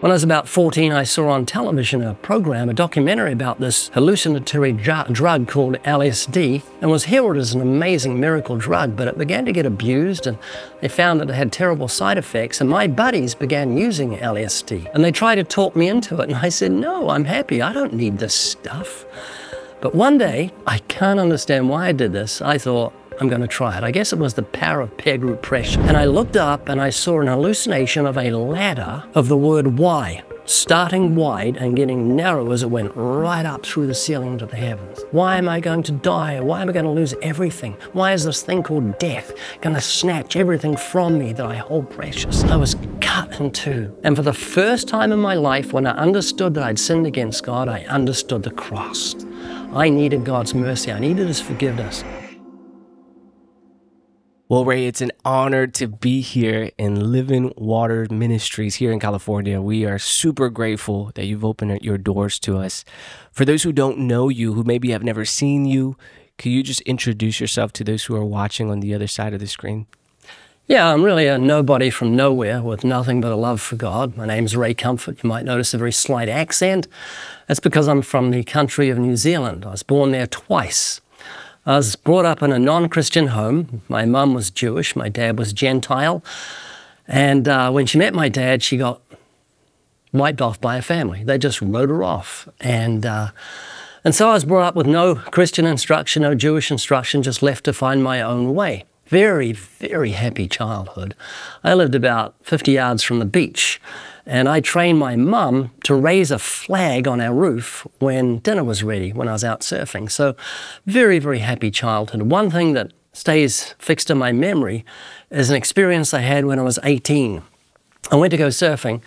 When I was about 14, I saw on television a program, a documentary about this hallucinatory drug called LSD, and was heralded as an amazing miracle drug, but it began to get abused, and they found that it had terrible side effects, and my buddies began using LSD. And they tried to talk me into it, and I said, No, I'm happy, I don't need this stuff. But one day, I can't understand why I did this, I thought, I'm going to try it. I guess it was the power of peer group pressure. And I looked up and I saw an hallucination of a ladder of the word why, starting wide and getting narrow as it went right up through the ceiling to the heavens. Why am I going to die? Why am I going to lose everything? Why is this thing called death going to snatch everything from me that I hold precious? I was cut in two. And for the first time in my life, when I understood that I'd sinned against God, I understood the cross. I needed God's mercy. I needed His forgiveness. Well, Ray, it's an honor to be here in Living Water Ministries here in California. We are super grateful that you've opened your doors to us. For those who don't know you, who maybe have never seen you, could you just introduce yourself to those who are watching on the other side of the screen? Yeah, I'm really a nobody from nowhere with nothing but a love for God. My name's Ray Comfort. You might notice a very slight accent. That's because I'm from the country of New Zealand. I was born there twice. I was brought up in a non Christian home. My mum was Jewish, my dad was Gentile. And uh, when she met my dad, she got wiped off by a family. They just wrote her off. And, uh, and so I was brought up with no Christian instruction, no Jewish instruction, just left to find my own way. Very, very happy childhood. I lived about 50 yards from the beach. And I trained my mum to raise a flag on our roof when dinner was ready, when I was out surfing. So, very, very happy childhood. One thing that stays fixed in my memory is an experience I had when I was 18. I went to go surfing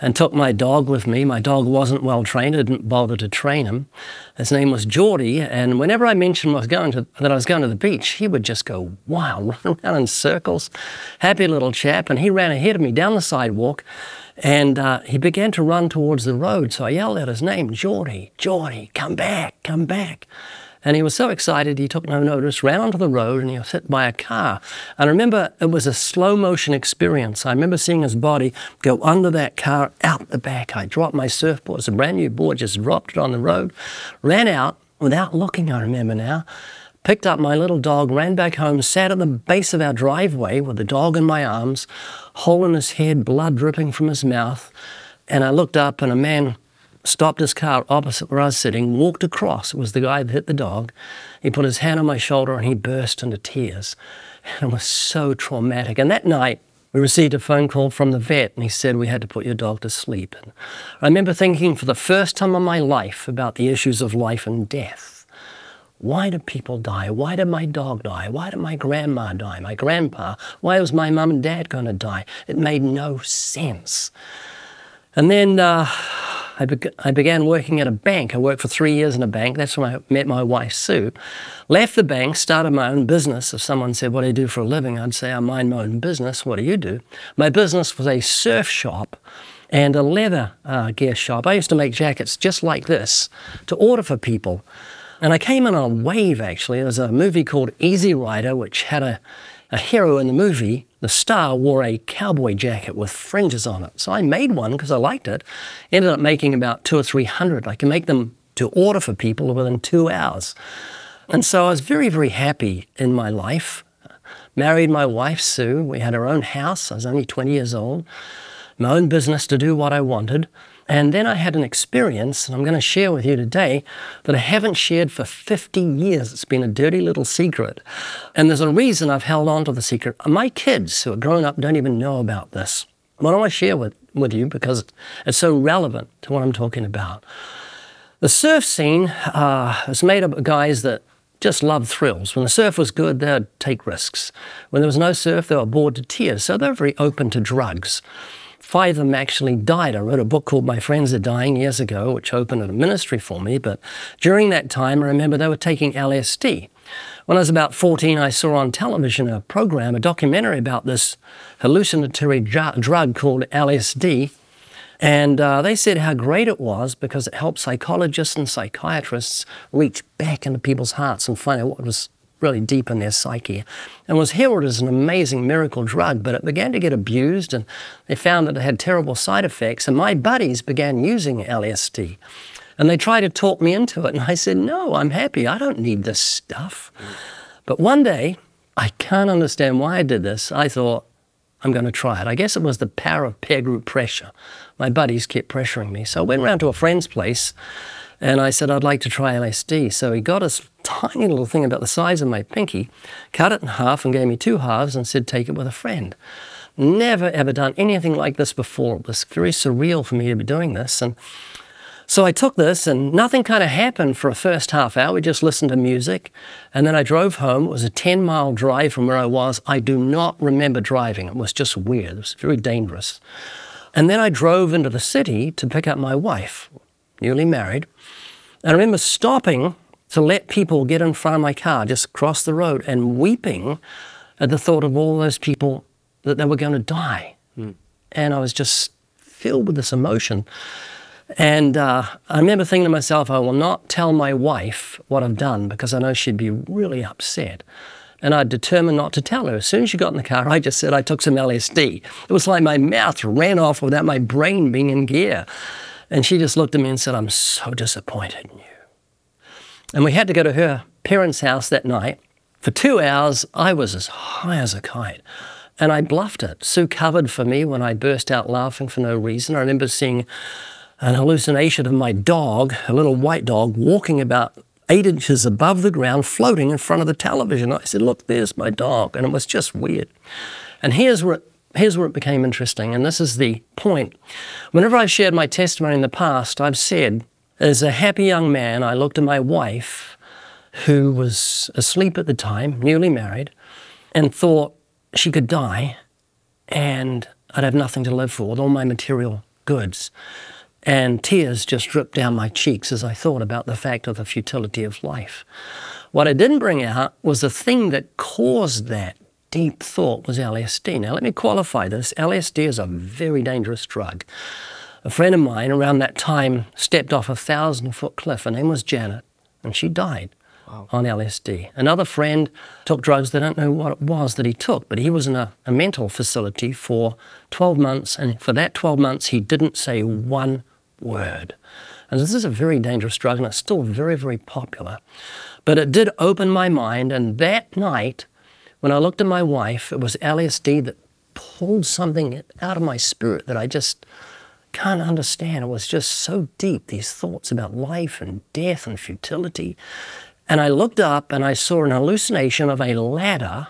and took my dog with me. My dog wasn't well trained, I didn't bother to train him. His name was Geordie, and whenever I mentioned I was going to, that I was going to the beach, he would just go wild, run around in circles. Happy little chap, and he ran ahead of me down the sidewalk and uh, he began to run towards the road. So I yelled out his name, Geordie, Geordie, come back, come back. And he was so excited, he took no notice, ran onto the road, and he was hit by a car. And I remember it was a slow motion experience. I remember seeing his body go under that car, out the back. I dropped my surfboard. It's a brand new board, just dropped it on the road, ran out without looking, I remember now picked up my little dog, ran back home, sat at the base of our driveway with the dog in my arms, hole in his head, blood dripping from his mouth. And I looked up, and a man stopped his car opposite where I was sitting, walked across. It was the guy that hit the dog. He put his hand on my shoulder and he burst into tears. And it was so traumatic. And that night, we received a phone call from the vet and he said we had to put your dog to sleep. And I remember thinking for the first time in my life about the issues of life and death. Why do people die? Why did my dog die? Why did my grandma die? My grandpa? Why was my mum and dad going to die? It made no sense. And then uh, I, be- I, began working at a bank. I worked for three years in a bank. That's when I met my wife, Sue. Left the bank, started my own business. If someone said, What do you do for a living? I'd say, I mind my own business. What do you do? My business was a surf shop and a leather uh, gear shop. I used to make jackets just like this to order for people. And I came in on a wave, actually. There was a movie called Easy Rider, which had a, a hero in the movie. The star wore a cowboy jacket with fringes on it. So I made one because I liked it. Ended up making about two or three hundred. I can make them to order for people within two hours. And so I was very, very happy in my life. Married my wife, Sue. We had our own house. I was only 20 years old. My own business to do what I wanted. And then I had an experience, and I'm going to share with you today, that I haven't shared for 50 years. It's been a dirty little secret. And there's a reason I've held on to the secret. My kids who are grown up don't even know about this. What I want to share with, with you because it's so relevant to what I'm talking about. The surf scene uh, is made up of guys that just loved thrills. When the surf was good, they'd take risks. When there was no surf, they were bored to tears. So they're very open to drugs. Five of them actually died. I wrote a book called My Friends Are Dying years ago, which opened a ministry for me. But during that time, I remember they were taking LSD. When I was about 14, I saw on television a program, a documentary about this hallucinatory drug called LSD. And uh, they said how great it was because it helped psychologists and psychiatrists reach back into people's hearts and find out what was really deep in their psyche, and was heralded as an amazing miracle drug, but it began to get abused, and they found that it had terrible side effects, and my buddies began using LSD. And they tried to talk me into it, and I said, No, I'm happy. I don't need this stuff. But one day, I can't understand why I did this. I thought, I'm going to try it. I guess it was the power of peer group pressure. My buddies kept pressuring me. So I went round to a friend's place and I said, I'd like to try LSD. So he got a tiny little thing about the size of my pinky, cut it in half, and gave me two halves and said, Take it with a friend. Never ever done anything like this before. It was very surreal for me to be doing this. And so I took this, and nothing kind of happened for a first half hour. We just listened to music. And then I drove home. It was a 10 mile drive from where I was. I do not remember driving. It was just weird. It was very dangerous. And then I drove into the city to pick up my wife, newly married. And I remember stopping to let people get in front of my car, just cross the road, and weeping at the thought of all those people that they were going to die. Mm. And I was just filled with this emotion. And uh, I remember thinking to myself, I will not tell my wife what I've done because I know she'd be really upset. And I determined not to tell her. As soon as she got in the car, I just said I took some LSD. It was like my mouth ran off without my brain being in gear. And she just looked at me and said, I'm so disappointed in you. And we had to go to her parents' house that night. For two hours, I was as high as a kite. And I bluffed it. Sue covered for me when I burst out laughing for no reason. I remember seeing an hallucination of my dog, a little white dog, walking about eight inches above the ground, floating in front of the television. I said, Look, there's my dog. And it was just weird. And here's where it, here's where it became interesting. And this is the point. Whenever I've shared my testimony in the past, I've said, as a happy young man, I looked at my wife, who was asleep at the time, newly married, and thought she could die and I'd have nothing to live for with all my material goods. And tears just dripped down my cheeks as I thought about the fact of the futility of life. What I didn't bring out was the thing that caused that deep thought was LSD. Now, let me qualify this LSD is a very dangerous drug. A friend of mine around that time stepped off a thousand foot cliff. Her name was Janet, and she died wow. on LSD. Another friend took drugs. They don't know what it was that he took, but he was in a, a mental facility for 12 months, and for that 12 months, he didn't say one word. And this is a very dangerous drug, and it's still very, very popular. But it did open my mind, and that night, when I looked at my wife, it was LSD that pulled something out of my spirit that I just can't understand. It was just so deep, these thoughts about life and death and futility. And I looked up and I saw an hallucination of a ladder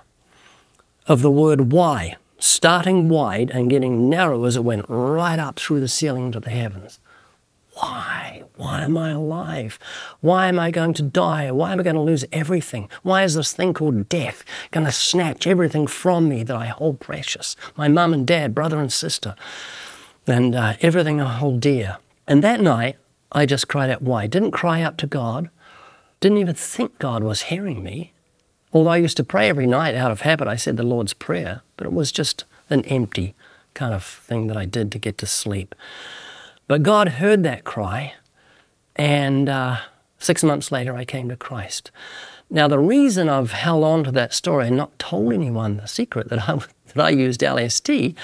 of the word why, starting wide and getting narrow as it went right up through the ceiling to the heavens. Why? Why am I alive? Why am I going to die? Why am I going to lose everything? Why is this thing called death going to snatch everything from me that I hold precious? My mum and dad, brother and sister, and uh, everything I hold dear. And that night, I just cried out, Why? Didn't cry out to God. Didn't even think God was hearing me. Although I used to pray every night out of habit, I said the Lord's Prayer, but it was just an empty kind of thing that I did to get to sleep. But God heard that cry, and uh, six months later, I came to Christ. Now, the reason I've held on to that story and not told anyone the secret that I, that I used LSD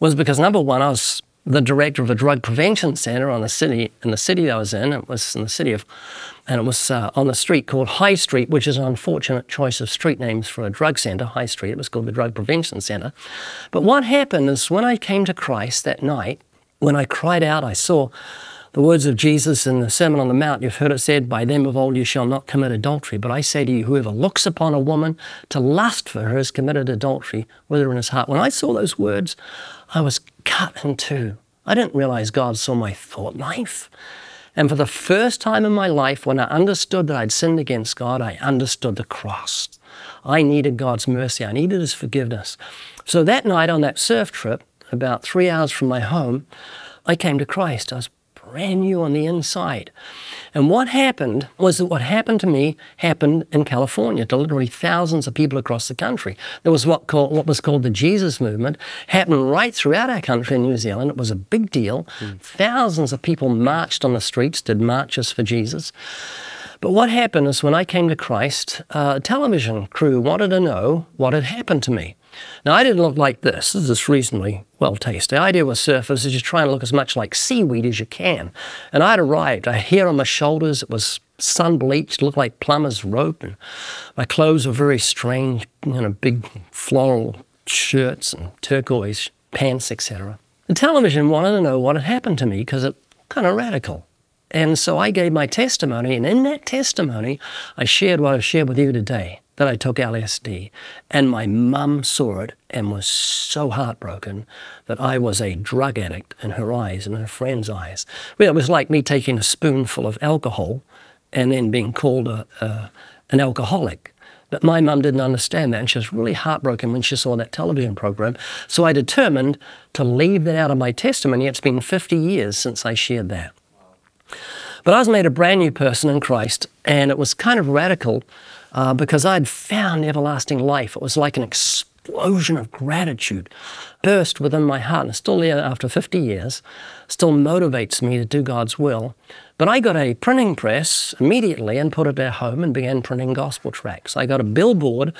was because number one, I was the director of a drug prevention center on the city in the city I was in. It was in the city of, and it was uh, on the street called High Street, which is an unfortunate choice of street names for a drug center. High Street. It was called the Drug Prevention Center. But what happened is when I came to Christ that night, when I cried out, I saw the words of Jesus in the Sermon on the Mount. You've heard it said, By them of old you shall not commit adultery. But I say to you, whoever looks upon a woman to lust for her has committed adultery with her in his heart. When I saw those words, I was cut in two. I didn't realize God saw my thought life. And for the first time in my life, when I understood that I'd sinned against God, I understood the cross. I needed God's mercy. I needed His forgiveness. So that night on that surf trip, about three hours from my home, I came to Christ. I was brand new on the inside. And what happened was that what happened to me happened in California to literally thousands of people across the country. There was what, called, what was called the Jesus movement, happened right throughout our country in New Zealand. It was a big deal. Mm. Thousands of people marched on the streets, did marches for Jesus. But what happened is when I came to Christ, a television crew wanted to know what had happened to me. Now, I didn't look like this. This is reasonably well tasted. The idea with surfers is you're trying to look as much like seaweed as you can. And I'd arrived. I had hair on my shoulders. It was sun bleached, looked like plumber's rope. And my clothes were very strange, you know, big floral shirts and turquoise pants, etc. The television wanted to know what had happened to me because it kind of radical. And so I gave my testimony, and in that testimony, I shared what I've shared with you today that I took LSD. And my mum saw it and was so heartbroken that I was a drug addict in her eyes and her friends' eyes. Well, it was like me taking a spoonful of alcohol and then being called a, a, an alcoholic. But my mum didn't understand that, and she was really heartbroken when she saw that television program. So I determined to leave that out of my testimony. It's been 50 years since I shared that. But I was made a brand new person in Christ, and it was kind of radical uh, because I'd found everlasting life. It was like an explosion of gratitude burst within my heart, and still there after 50 years, still motivates me to do God's will. But I got a printing press immediately and put it at home and began printing gospel tracts. I got a billboard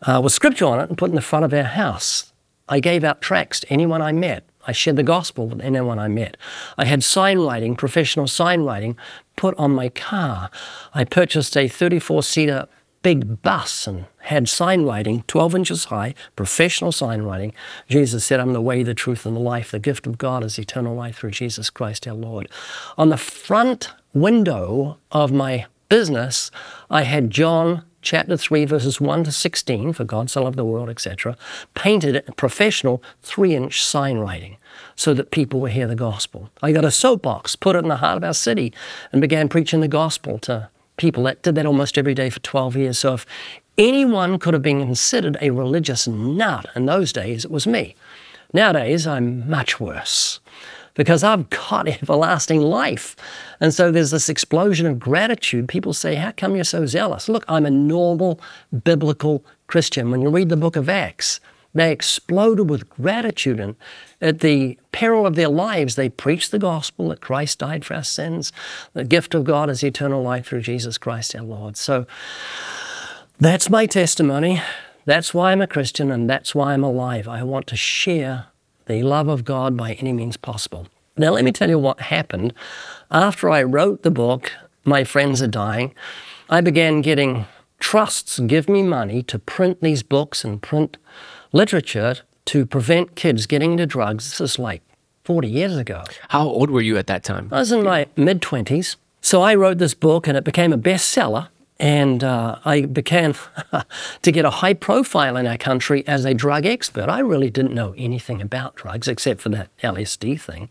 uh, with scripture on it and put it in the front of our house. I gave out tracts to anyone I met. I shared the gospel with anyone I met. I had sign writing, professional sign writing, put on my car. I purchased a 34 seater big bus and had sign writing, 12 inches high, professional sign writing. Jesus said, I'm the way, the truth, and the life. The gift of God is eternal life through Jesus Christ our Lord. On the front window of my business, I had John chapter 3, verses 1 to 16, for God so loved the world, etc., painted it professional three inch sign writing so that people would hear the gospel. I got a soapbox, put it in the heart of our city, and began preaching the gospel to people that did that almost every day for 12 years. So if anyone could have been considered a religious nut in those days, it was me. Nowadays, I'm much worse because I've got everlasting life. And so there's this explosion of gratitude. People say, How come you're so zealous? Look, I'm a normal biblical Christian. When you read the book of Acts, they exploded with gratitude, and at the peril of their lives, they preached the gospel that Christ died for our sins. The gift of God is eternal life through Jesus Christ our Lord. So that's my testimony. That's why I'm a Christian, and that's why I'm alive. I want to share the love of God by any means possible. Now, let me tell you what happened. After I wrote the book, My Friends Are Dying, I began getting trusts give me money to print these books and print literature to prevent kids getting into drugs. This is like 40 years ago. How old were you at that time? I was in my mid 20s. So I wrote this book and it became a bestseller. And uh, I began to get a high profile in our country as a drug expert. I really didn't know anything about drugs except for that LSD thing.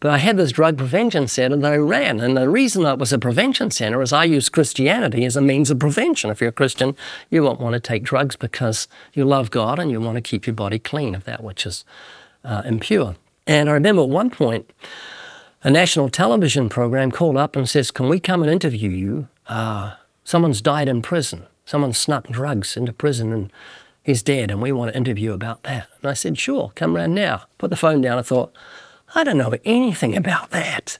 But I had this drug prevention center that I ran. And the reason it was a prevention center is I use Christianity as a means of prevention. If you're a Christian, you won't want to take drugs because you love God and you want to keep your body clean of that which is uh, impure. And I remember at one point, a national television program called up and says, Can we come and interview you? Uh, someone's died in prison. Someone snuck drugs into prison and he's dead, and we want to interview about that. And I said, Sure, come round now. Put the phone down. I thought, I don't know anything about that.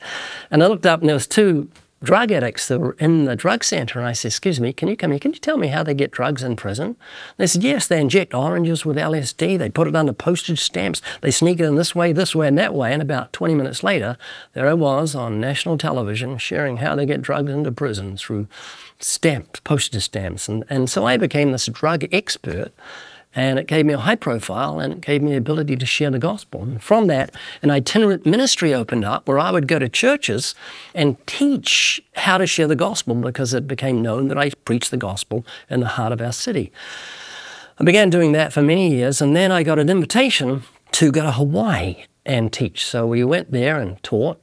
And I looked up and there was two drug addicts that were in the drug center. And I said, excuse me, can you come here? Can you tell me how they get drugs in prison? They said, yes, they inject oranges with LSD. They put it under postage stamps. They sneak it in this way, this way, and that way. And about 20 minutes later, there I was on national television sharing how they get drugs into prison through stamps, postage stamps. And, and so I became this drug expert and it gave me a high profile and it gave me the ability to share the gospel. And from that, an itinerant ministry opened up where I would go to churches and teach how to share the gospel because it became known that I preached the gospel in the heart of our city. I began doing that for many years, and then I got an invitation to go to Hawaii and teach. So we went there and taught.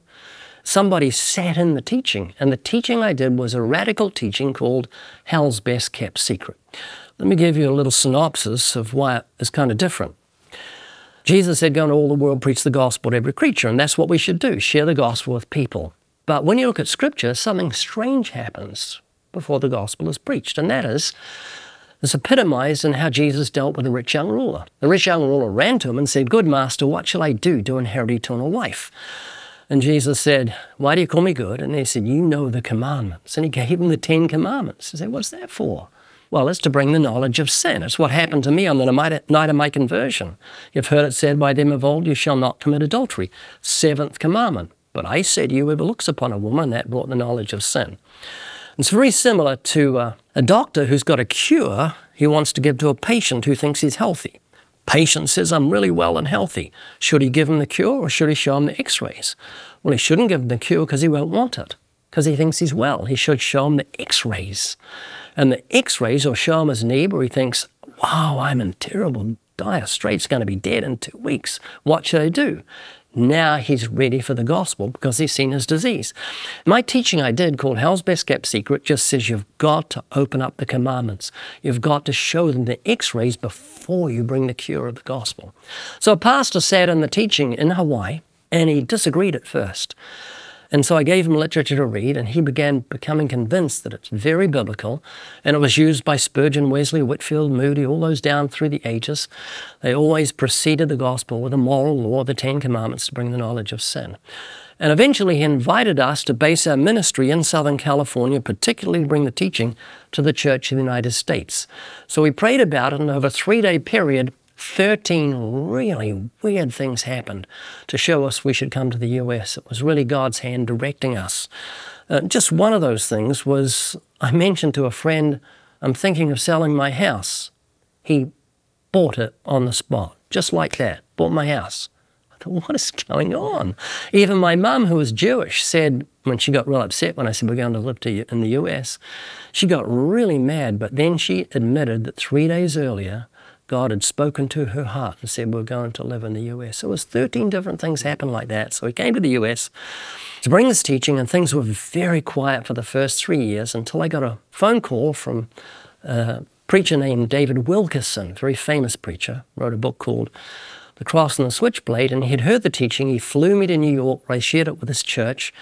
Somebody sat in the teaching, and the teaching I did was a radical teaching called Hell's Best Kept Secret. Let me give you a little synopsis of why it is kind of different. Jesus said, Go into all the world, preach the gospel to every creature, and that's what we should do share the gospel with people. But when you look at Scripture, something strange happens before the gospel is preached, and that is it's epitomized in how Jesus dealt with the rich young ruler. The rich young ruler ran to him and said, Good master, what shall I do to inherit eternal life? And Jesus said, Why do you call me good? And they said, You know the commandments. And he gave them the Ten Commandments. He said, What's that for? Well, it's to bring the knowledge of sin. It's what happened to me on the night of my conversion. You've heard it said by them of old, You shall not commit adultery. Seventh commandment. But I said, You whoever looks upon a woman, that brought the knowledge of sin. It's very similar to uh, a doctor who's got a cure he wants to give to a patient who thinks he's healthy. Patient says, I'm really well and healthy. Should he give him the cure or should he show him the x rays? Well, he shouldn't give him the cure because he won't want it, because he thinks he's well. He should show him the x rays. And the x rays will show him his where he thinks, wow, I'm in terrible dire straits, going to be dead in two weeks. What should I do? Now he's ready for the gospel because he's seen his disease. My teaching I did called Hell's Best Kept Secret just says you've got to open up the commandments. You've got to show them the x rays before you bring the cure of the gospel. So a pastor sat in the teaching in Hawaii and he disagreed at first. And so I gave him literature to read, and he began becoming convinced that it's very biblical. And it was used by Spurgeon, Wesley, Whitefield, Moody, all those down through the ages. They always preceded the gospel with a moral law, the Ten Commandments, to bring the knowledge of sin. And eventually he invited us to base our ministry in Southern California, particularly to bring the teaching to the Church of the United States. So we prayed about it, and over a three day period, 13 really weird things happened to show us we should come to the US. It was really God's hand directing us. Uh, just one of those things was I mentioned to a friend, I'm thinking of selling my house. He bought it on the spot, just like that, bought my house. I thought, what is going on? Even my mum, who was Jewish, said when she got real upset when I said we're going to live to in the US, she got really mad, but then she admitted that three days earlier, God had spoken to her heart and said, We're going to live in the US. So it was 13 different things happened like that. So we came to the US to bring this teaching, and things were very quiet for the first three years until I got a phone call from a preacher named David Wilkerson, very famous preacher, wrote a book called The Cross and the Switchblade, and he'd heard the teaching. He flew me to New York, where I shared it with his church.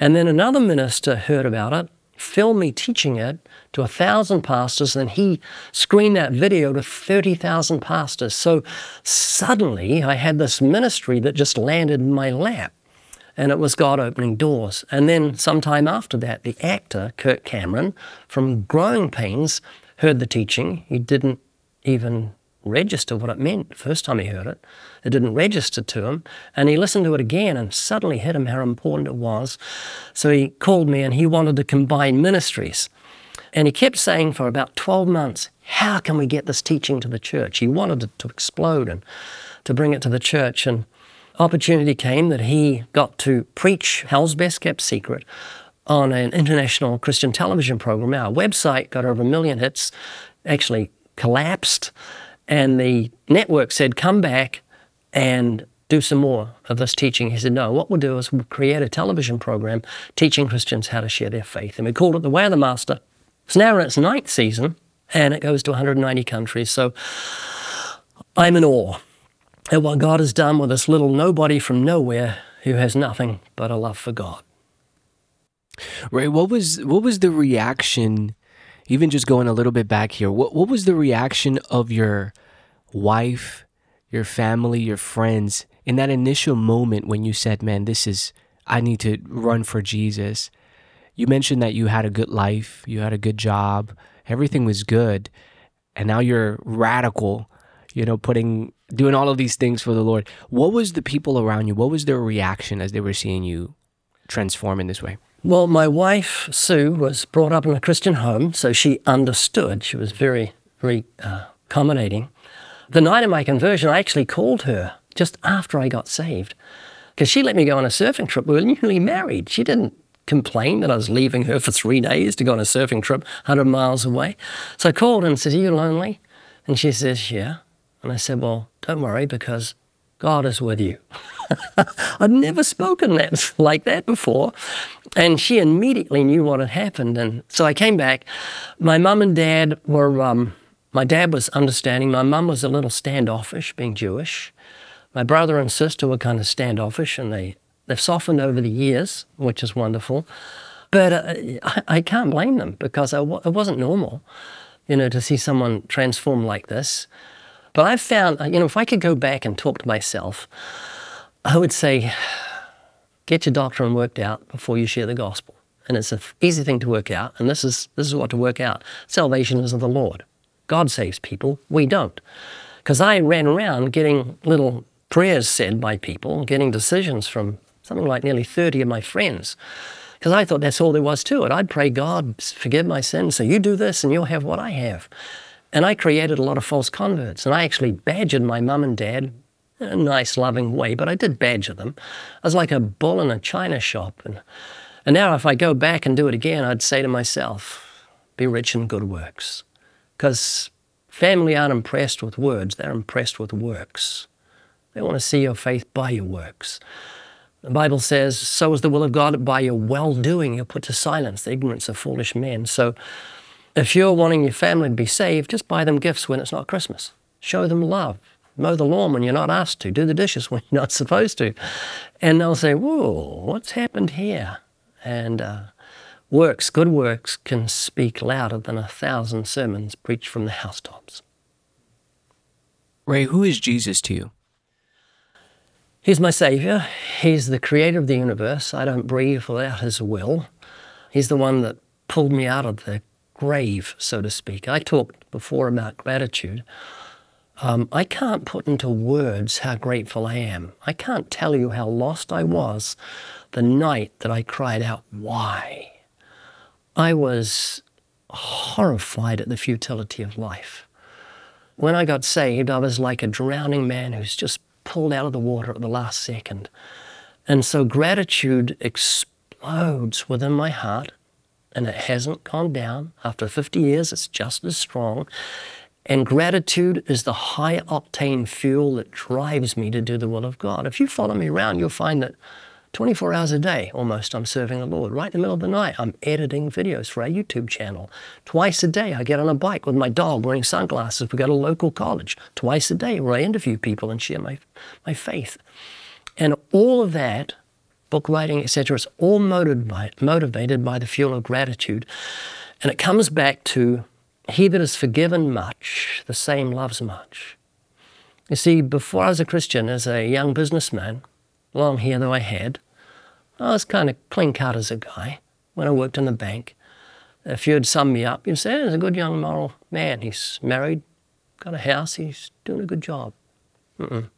And then another minister heard about it filmed me teaching it to a thousand pastors, and he screened that video to 30,000 pastors. So suddenly I had this ministry that just landed in my lap. And it was God opening doors. And then, sometime after that, the actor, Kirk Cameron, from Growing Pains, heard the teaching. He didn't even register what it meant the first time he heard it. It didn't register to him. And he listened to it again and suddenly hit him how important it was. So he called me and he wanted to combine ministries. And he kept saying for about 12 months, How can we get this teaching to the church? He wanted it to explode and to bring it to the church. And opportunity came that he got to preach Hell's Best Kept Secret on an international Christian television program. Our website got over a million hits, actually collapsed and the network said, come back and do some more of this teaching. He said, no, what we'll do is we'll create a television program teaching Christians how to share their faith. And we called it The Way of the Master. It's now in its ninth season, and it goes to 190 countries. So I'm in awe at what God has done with this little nobody from nowhere who has nothing but a love for God. Ray, what was what was the reaction even just going a little bit back here, what what was the reaction of your wife, your family, your friends in that initial moment when you said, "Man, this is I need to run for Jesus." You mentioned that you had a good life, you had a good job, everything was good, and now you're radical, you know, putting doing all of these things for the Lord. What was the people around you? What was their reaction as they were seeing you transform in this way? Well, my wife, Sue, was brought up in a Christian home, so she understood. She was very, very uh, accommodating. The night of my conversion, I actually called her just after I got saved because she let me go on a surfing trip. We were newly married. She didn't complain that I was leaving her for three days to go on a surfing trip 100 miles away. So I called and said, Are you lonely? And she says, Yeah. And I said, Well, don't worry because God is with you. I'd never spoken that like that before. And she immediately knew what had happened. And so I came back. My mum and dad were, um, my dad was understanding. My mum was a little standoffish, being Jewish. My brother and sister were kind of standoffish, and they, they've softened over the years, which is wonderful. But uh, I, I, can't blame them because it wasn't normal, you know, to see someone transform like this. But I've found, you know, if I could go back and talk to myself, I would say, get your doctrine worked out before you share the gospel. And it's an easy thing to work out. And this is, this is what to work out salvation is of the Lord. God saves people, we don't. Because I ran around getting little prayers said by people, getting decisions from something like nearly 30 of my friends. Because I thought that's all there was to it. I'd pray, God, forgive my sins, so you do this and you'll have what I have. And I created a lot of false converts. And I actually badgered my mum and dad in a nice, loving way, but I did badger them. I was like a bull in a china shop. And, and now, if I go back and do it again, I'd say to myself, be rich in good works. Because family aren't impressed with words, they're impressed with works. They want to see your faith by your works. The Bible says, So is the will of God by your well doing you'll put to silence the ignorance of foolish men. So if you're wanting your family to be saved, just buy them gifts when it's not Christmas. Show them love. Mow the lawn when you're not asked to. Do the dishes when you're not supposed to. And they'll say, Whoa, what's happened here? And uh, works, good works, can speak louder than a thousand sermons preached from the housetops. Ray, who is Jesus to you? He's my Savior. He's the creator of the universe. I don't breathe without His will. He's the one that pulled me out of the grave, so to speak. I talked before about gratitude. Um, I can't put into words how grateful I am. I can't tell you how lost I was the night that I cried out, Why? I was horrified at the futility of life. When I got saved, I was like a drowning man who's just pulled out of the water at the last second. And so gratitude explodes within my heart and it hasn't gone down. After 50 years, it's just as strong. And gratitude is the high octane fuel that drives me to do the will of God. If you follow me around, you'll find that 24 hours a day almost I'm serving the Lord. Right in the middle of the night, I'm editing videos for our YouTube channel. Twice a day, I get on a bike with my dog wearing sunglasses. We go to local college. Twice a day, where I interview people and share my, my faith. And all of that book writing, etc. is all motivated by, motivated by the fuel of gratitude. And it comes back to he that is forgiven much, the same loves much. You see, before I was a Christian, as a young businessman, long hair though I had, I was kind of clean cut as a guy when I worked in the bank. If you'd sum me up, you'd say, he's a good young moral man. He's married, got a house, he's doing a good job. Mm-mm.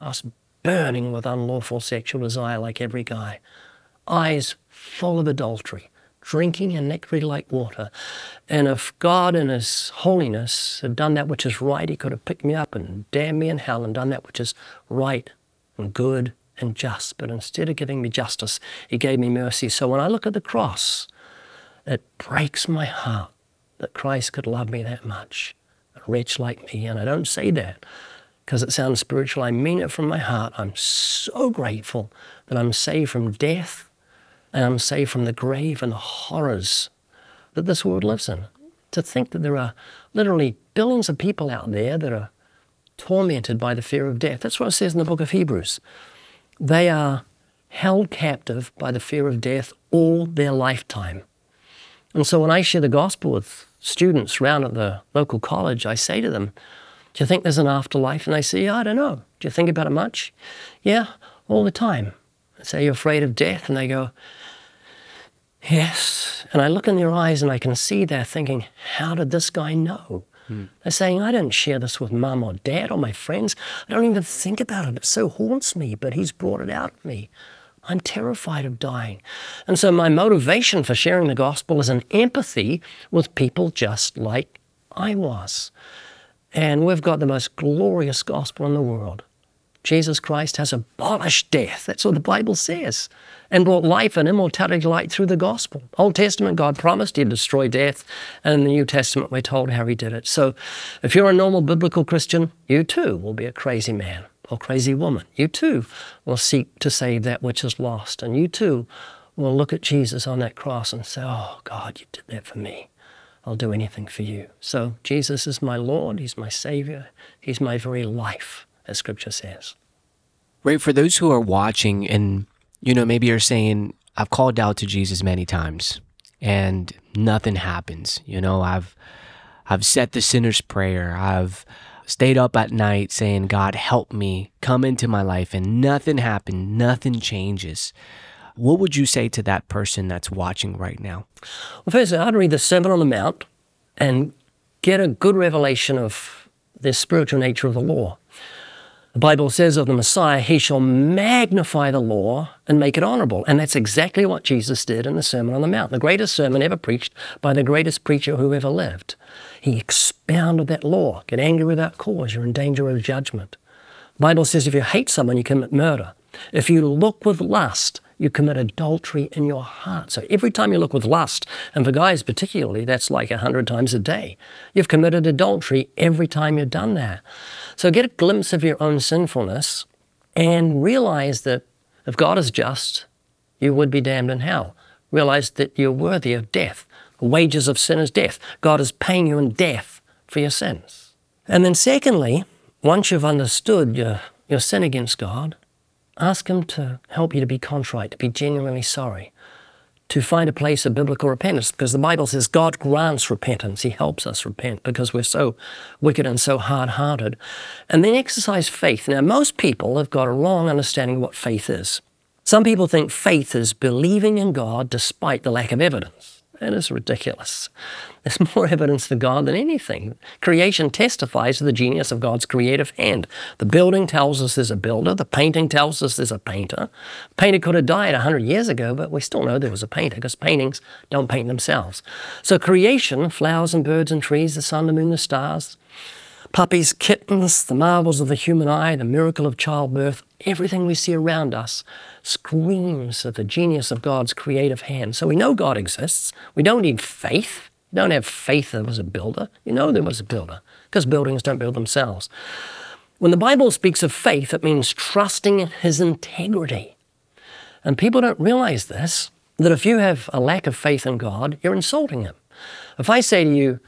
I was burning with unlawful sexual desire like every guy, eyes full of adultery, drinking iniquity like water. And if God in His holiness had done that which is right, He could have picked me up and damned me in hell and done that which is right and good and just. But instead of giving me justice, He gave me mercy. So when I look at the cross, it breaks my heart that Christ could love me that much, a wretch like me. And I don't say that because it sounds spiritual. I mean it from my heart. I'm so grateful that I'm saved from death and I'm saved from the grave and the horrors that this world lives in. To think that there are literally billions of people out there that are tormented by the fear of death. That's what it says in the book of Hebrews. They are held captive by the fear of death all their lifetime. And so when I share the gospel with students around at the local college, I say to them, do you think there's an afterlife? And they say, yeah, I don't know. Do you think about it much? Yeah, all the time. I say, You're afraid of death? And they go, Yes. And I look in their eyes and I can see they're thinking, How did this guy know? Hmm. They're saying, I didn't share this with mum or dad or my friends. I don't even think about it. It so haunts me, but he's brought it out of me. I'm terrified of dying. And so my motivation for sharing the gospel is an empathy with people just like I was. And we've got the most glorious gospel in the world. Jesus Christ has abolished death. That's what the Bible says. And brought life and immortality to light through the gospel. Old Testament, God promised he'd destroy death. And in the New Testament, we're told how he did it. So if you're a normal biblical Christian, you too will be a crazy man or crazy woman. You too will seek to save that which is lost. And you too will look at Jesus on that cross and say, Oh, God, you did that for me. I'll do anything for you. So Jesus is my Lord, He's my Savior, He's my very life, as Scripture says. Right. For those who are watching and, you know, maybe you're saying, I've called out to Jesus many times and nothing happens. You know, I've I've said the sinner's prayer. I've stayed up at night saying, God, help me, come into my life, and nothing happened, nothing changes. What would you say to that person that's watching right now? Well, firstly, I'd read the Sermon on the Mount and get a good revelation of the spiritual nature of the law. The Bible says of the Messiah, he shall magnify the law and make it honorable. And that's exactly what Jesus did in the Sermon on the Mount, the greatest sermon ever preached by the greatest preacher who ever lived. He expounded that law. Get angry without cause, you're in danger of judgment. The Bible says if you hate someone, you commit murder. If you look with lust, you commit adultery in your heart. So every time you look with lust, and for guys particularly, that's like a hundred times a day, you've committed adultery every time you've done that. So get a glimpse of your own sinfulness and realize that if God is just, you would be damned in hell. Realize that you're worthy of death. The wages of sin is death. God is paying you in death for your sins. And then, secondly, once you've understood your, your sin against God, ask Him to help you to be contrite, to be genuinely sorry, to find a place of biblical repentance, because the Bible says God grants repentance. He helps us repent because we're so wicked and so hard hearted. And then exercise faith. Now, most people have got a wrong understanding of what faith is. Some people think faith is believing in God despite the lack of evidence. That is ridiculous. There's more evidence for God than anything. Creation testifies to the genius of God's creative hand. The building tells us there's a builder. The painting tells us there's a painter. Painter could have died 100 years ago, but we still know there was a painter because paintings don't paint themselves. So creation, flowers and birds and trees, the sun, the moon, the stars, puppies, kittens, the marvels of the human eye, the miracle of childbirth, everything we see around us screams at the genius of God's creative hand. So we know God exists. We don't need faith. We don't have faith there was a builder. You know there was a builder because buildings don't build themselves. When the Bible speaks of faith, it means trusting in His integrity. And people don't realize this that if you have a lack of faith in God, you're insulting Him. If I say to you,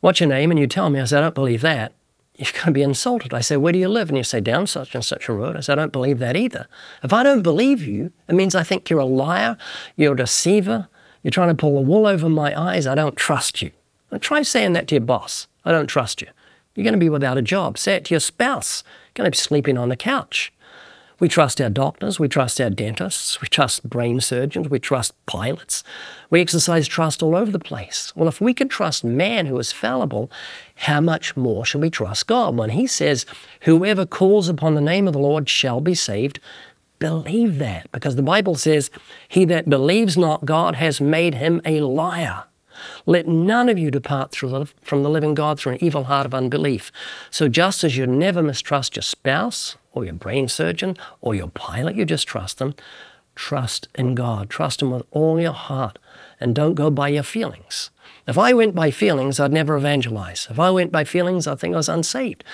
What's your name? and you tell me, I say, I don't believe that, you're going to be insulted. I say, Where do you live? And you say, Down such and such a road. I say, I don't believe that either. If I don't believe you, it means I think you're a liar, you're a deceiver, you're trying to pull the wool over my eyes. I don't trust you. Now, try saying that to your boss. I don't trust you. You're going to be without a job. Say it to your spouse. You're going to be sleeping on the couch. We trust our doctors, we trust our dentists, we trust brain surgeons, we trust pilots. We exercise trust all over the place. Well, if we can trust man who is fallible, how much more should we trust God? When he says, Whoever calls upon the name of the Lord shall be saved, believe that because the Bible says, He that believes not God has made him a liar. Let none of you depart from the living God through an evil heart of unbelief. So, just as you never mistrust your spouse, or your brain surgeon, or your pilot, you just trust them, trust in God. Trust Him with all your heart, and don't go by your feelings. If I went by feelings, I'd never evangelize. If I went by feelings, I'd think I was unsaved.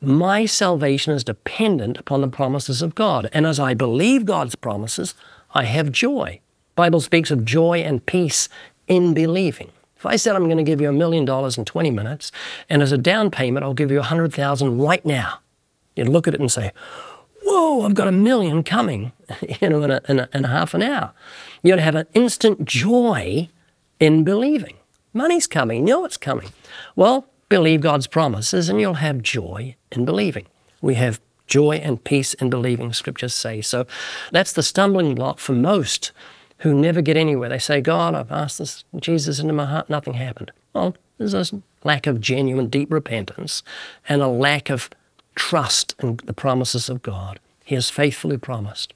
My salvation is dependent upon the promises of God. And as I believe God's promises, I have joy. Bible speaks of joy and peace in believing. If I said I'm going to give you a million dollars in 20 minutes, and as a down payment, I'll give you a 100,000 right now, you'd look at it and say, whoa, I've got a million coming, you know, in a, in a, in half an hour. You'd have an instant joy in believing. Money's coming, you know it's coming. Well, believe God's promises and you'll have joy in believing. We have joy and peace in believing, scriptures say. So that's the stumbling block for most who never get anywhere. They say, God, I've asked this Jesus into my heart, nothing happened. Well, there's a lack of genuine, deep repentance and a lack of trust in the promises of God. He has faithfully promised.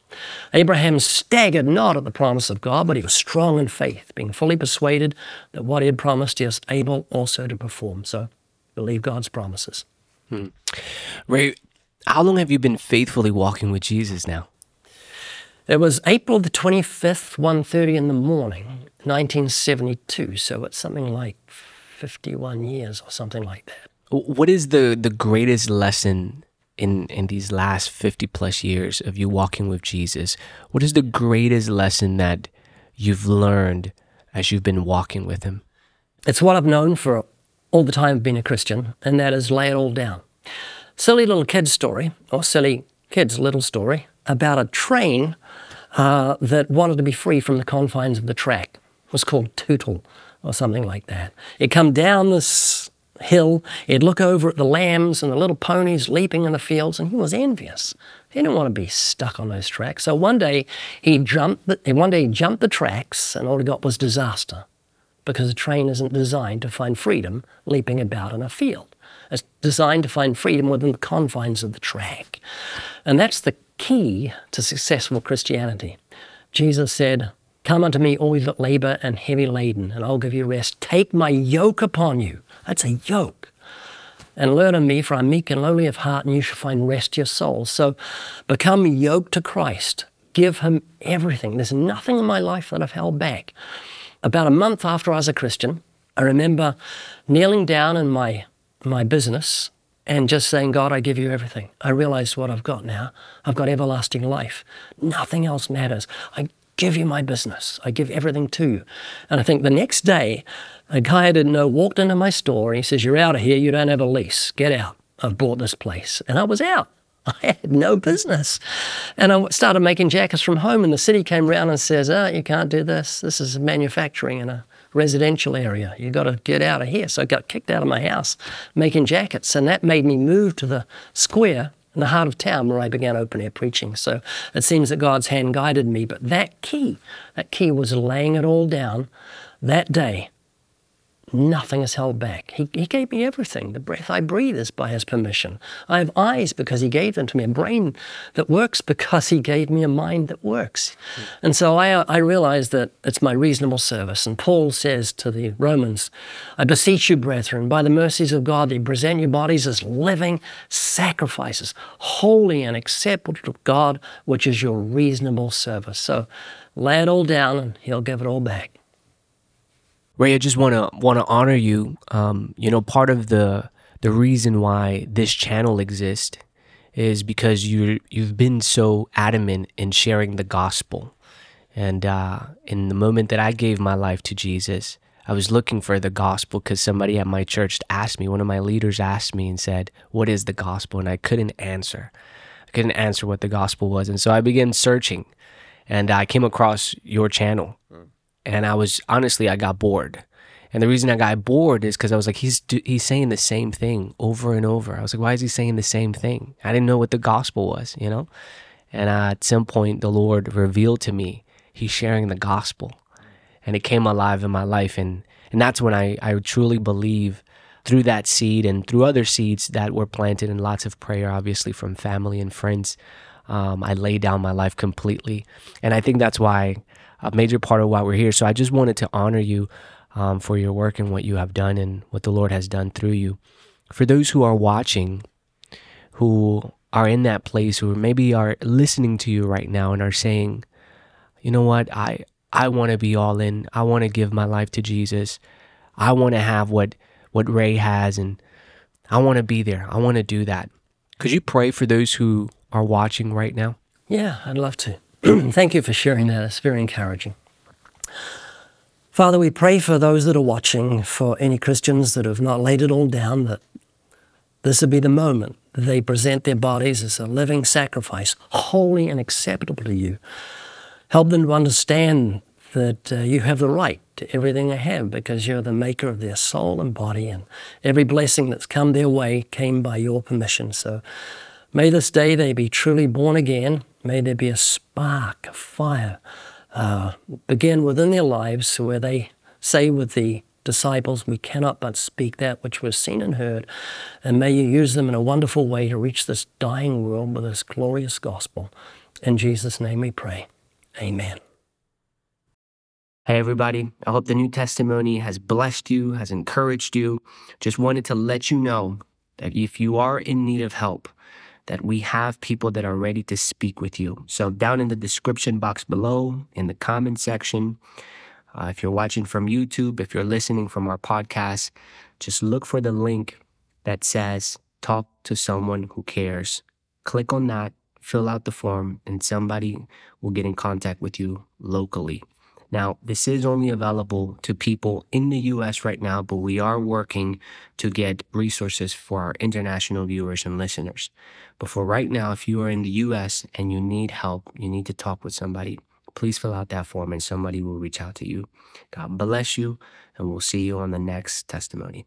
Abraham staggered not at the promise of God, but he was strong in faith, being fully persuaded that what he had promised he is able also to perform. So believe God's promises. Hmm. Ray, how long have you been faithfully walking with Jesus now? It was April the 25th, 1.30 in the morning, 1972. So it's something like 51 years or something like that. What is the, the greatest lesson in, in these last 50 plus years of you walking with Jesus? What is the greatest lesson that you've learned as you've been walking with him? It's what I've known for all the time of being a Christian, and that is lay it all down. Silly little kid's story, or silly kid's little story, about a train uh, that wanted to be free from the confines of the track. It was called Tootle or something like that. It come down this hill. He'd look over at the lambs and the little ponies leaping in the fields, and he was envious. He didn't want to be stuck on those tracks. So one day he jumped. The, one day he jumped the tracks, and all he got was disaster, because a train isn't designed to find freedom leaping about in a field. It's designed to find freedom within the confines of the track, and that's the key to successful Christianity. Jesus said, Come unto me, all you that labor and heavy laden, and I'll give you rest. Take my yoke upon you. That's a yoke. And learn of me, for I'm meek and lowly of heart, and you shall find rest your souls. So become yoked to Christ. Give him everything. There's nothing in my life that I've held back. About a month after I was a Christian, I remember kneeling down in my, my business and just saying, God, I give you everything. I realize what I've got now. I've got everlasting life. Nothing else matters. I give you my business. I give everything to you. And I think the next day, a guy I didn't know walked into my store and he says, You're out of here. You don't have a lease. Get out. I've bought this place. And I was out. I had no business. And I started making jackets from home, and the city came round and says, Oh, you can't do this. This is manufacturing in a residential area. You've got to get out of here. So I got kicked out of my house making jackets. And that made me move to the square in the heart of town where I began open air preaching. So it seems that God's hand guided me. But that key, that key was laying it all down that day Nothing is held back. He, he gave me everything. The breath I breathe is by His permission. I have eyes because He gave them to me, a brain that works because He gave me a mind that works. Mm. And so I, I realize that it's my reasonable service. And Paul says to the Romans, I beseech you, brethren, by the mercies of God, that you present your bodies as living sacrifices, holy and acceptable to God, which is your reasonable service. So lay it all down and He'll give it all back. Ray, I just want to want to honor you. Um, you know, part of the the reason why this channel exists is because you you've been so adamant in sharing the gospel. And uh, in the moment that I gave my life to Jesus, I was looking for the gospel because somebody at my church asked me, one of my leaders asked me and said, What is the gospel? And I couldn't answer. I couldn't answer what the gospel was. And so I began searching and I came across your channel and I was honestly I got bored. And the reason I got bored is because I was like, he's he's saying the same thing over and over. I was like, why is he saying the same thing? I didn't know what the gospel was, you know. And at some point, the Lord revealed to me he's sharing the gospel, and it came alive in my life. And and that's when I I truly believe through that seed and through other seeds that were planted and lots of prayer, obviously from family and friends. Um, I laid down my life completely, and I think that's why a major part of why we're here. So I just wanted to honor you um, for your work and what you have done and what the Lord has done through you. For those who are watching, who are in that place, who maybe are listening to you right now and are saying, you know what, I I want to be all in. I want to give my life to Jesus. I want to have what what Ray has, and I want to be there. I want to do that. Could you pray for those who are watching right now? Yeah, I'd love to. Thank you for sharing that. It's very encouraging. Father, we pray for those that are watching, for any Christians that have not laid it all down, that this would be the moment that they present their bodies as a living sacrifice, holy and acceptable to you. Help them to understand that uh, you have the right to everything they have because you're the maker of their soul and body, and every blessing that's come their way came by your permission. So may this day they be truly born again May there be a spark, a fire, uh, begin within their lives where they say with the disciples, We cannot but speak that which was seen and heard. And may you use them in a wonderful way to reach this dying world with this glorious gospel. In Jesus' name we pray. Amen. Hey, everybody. I hope the new testimony has blessed you, has encouraged you. Just wanted to let you know that if you are in need of help, that we have people that are ready to speak with you. So, down in the description box below, in the comment section, uh, if you're watching from YouTube, if you're listening from our podcast, just look for the link that says talk to someone who cares. Click on that, fill out the form, and somebody will get in contact with you locally. Now, this is only available to people in the US right now, but we are working to get resources for our international viewers and listeners. But for right now, if you are in the US and you need help, you need to talk with somebody, please fill out that form and somebody will reach out to you. God bless you, and we'll see you on the next testimony.